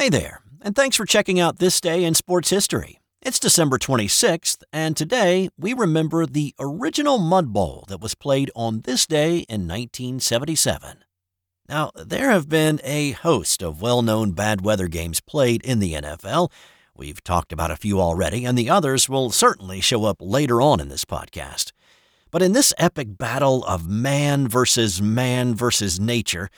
Hey there, and thanks for checking out this day in sports history. It's December 26th, and today we remember the original Mud Bowl that was played on this day in 1977. Now, there have been a host of well known bad weather games played in the NFL. We've talked about a few already, and the others will certainly show up later on in this podcast. But in this epic battle of man versus man versus nature,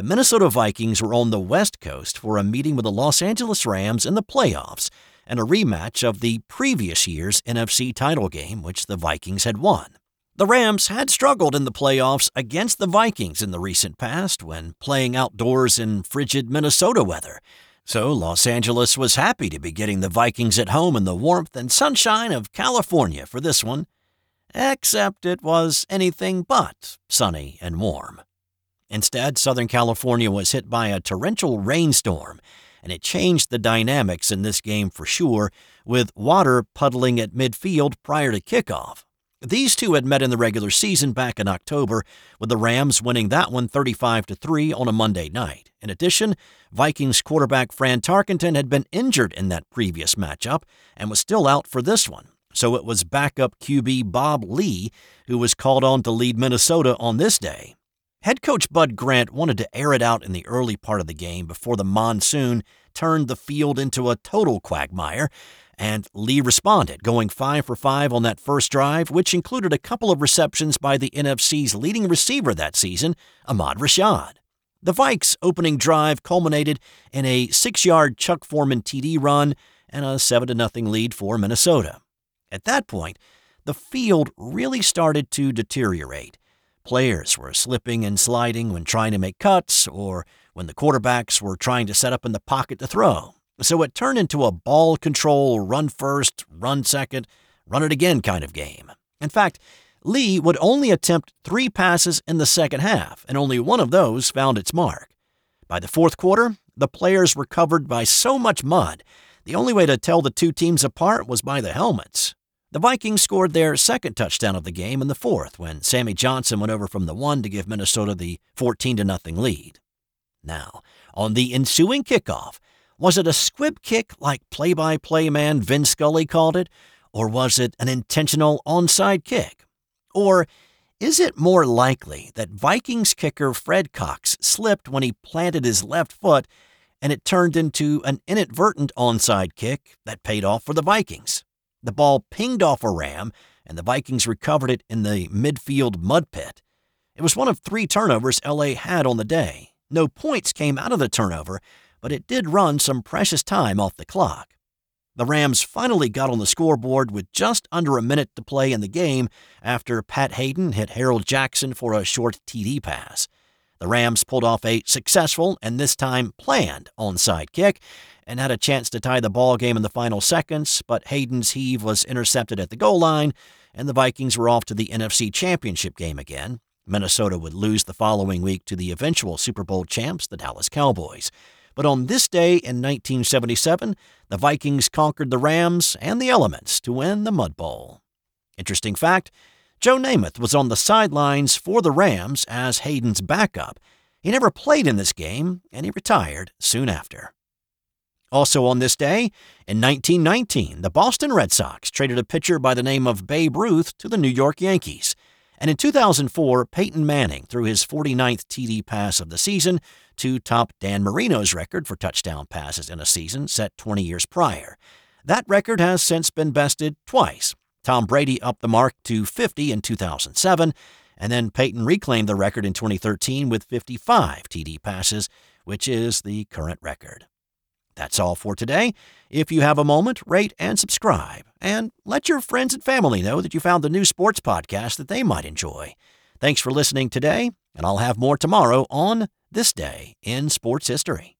the Minnesota Vikings were on the West Coast for a meeting with the Los Angeles Rams in the playoffs and a rematch of the previous year's NFC title game, which the Vikings had won. The Rams had struggled in the playoffs against the Vikings in the recent past when playing outdoors in frigid Minnesota weather. So Los Angeles was happy to be getting the Vikings at home in the warmth and sunshine of California for this one, except it was anything but sunny and warm. Instead, Southern California was hit by a torrential rainstorm, and it changed the dynamics in this game for sure, with water puddling at midfield prior to kickoff. These two had met in the regular season back in October, with the Rams winning that one 35 to 3 on a Monday night. In addition, Vikings quarterback Fran Tarkenton had been injured in that previous matchup and was still out for this one. So it was backup QB Bob Lee who was called on to lead Minnesota on this day. Head coach Bud Grant wanted to air it out in the early part of the game before the monsoon turned the field into a total quagmire, and Lee responded, going 5 for 5 on that first drive, which included a couple of receptions by the NFC's leading receiver that season, Ahmad Rashad. The Vikes' opening drive culminated in a six yard Chuck Foreman TD run and a 7 0 lead for Minnesota. At that point, the field really started to deteriorate. Players were slipping and sliding when trying to make cuts or when the quarterbacks were trying to set up in the pocket to throw. So it turned into a ball control, run first, run second, run it again kind of game. In fact, Lee would only attempt three passes in the second half, and only one of those found its mark. By the fourth quarter, the players were covered by so much mud, the only way to tell the two teams apart was by the helmets. The Vikings scored their second touchdown of the game in the fourth when Sammy Johnson went over from the one to give Minnesota the 14 0 lead. Now, on the ensuing kickoff, was it a squib kick like play by play man Vin Scully called it, or was it an intentional onside kick? Or is it more likely that Vikings kicker Fred Cox slipped when he planted his left foot and it turned into an inadvertent onside kick that paid off for the Vikings? The ball pinged off a ram, and the Vikings recovered it in the midfield mud pit. It was one of three turnovers LA had on the day. No points came out of the turnover, but it did run some precious time off the clock. The Rams finally got on the scoreboard with just under a minute to play in the game after Pat Haden hit Harold Jackson for a short TD pass. The Rams pulled off a successful and this time planned onside kick and had a chance to tie the ball game in the final seconds, but Haden's heave was intercepted at the goal line, and the Vikings were off to the NFC Championship game again. Minnesota would lose the following week to the eventual Super Bowl champs, the Dallas Cowboys. But on this day in 1977, the Vikings conquered the Rams and the elements to win the Mud Bowl. Interesting fact Joe Namath was on the sidelines for the Rams as Haden's backup. He never played in this game, and he retired soon after. Also on this day, in 1919, the Boston Red Sox traded a pitcher by the name of Babe Ruth to the New York Yankees. And in 2004, Peyton Manning threw his 49th TD pass of the season to top Dan Marino's record for touchdown passes in a season set 20 years prior. That record has since been bested twice Tom Brady upped the mark to 50 in 2007, and then Peyton reclaimed the record in 2013 with 55 TD passes, which is the current record. That's all for today. If you have a moment, rate and subscribe, and let your friends and family know that you found the new sports podcast that they might enjoy. Thanks for listening today, and I'll have more tomorrow on This Day in Sports History.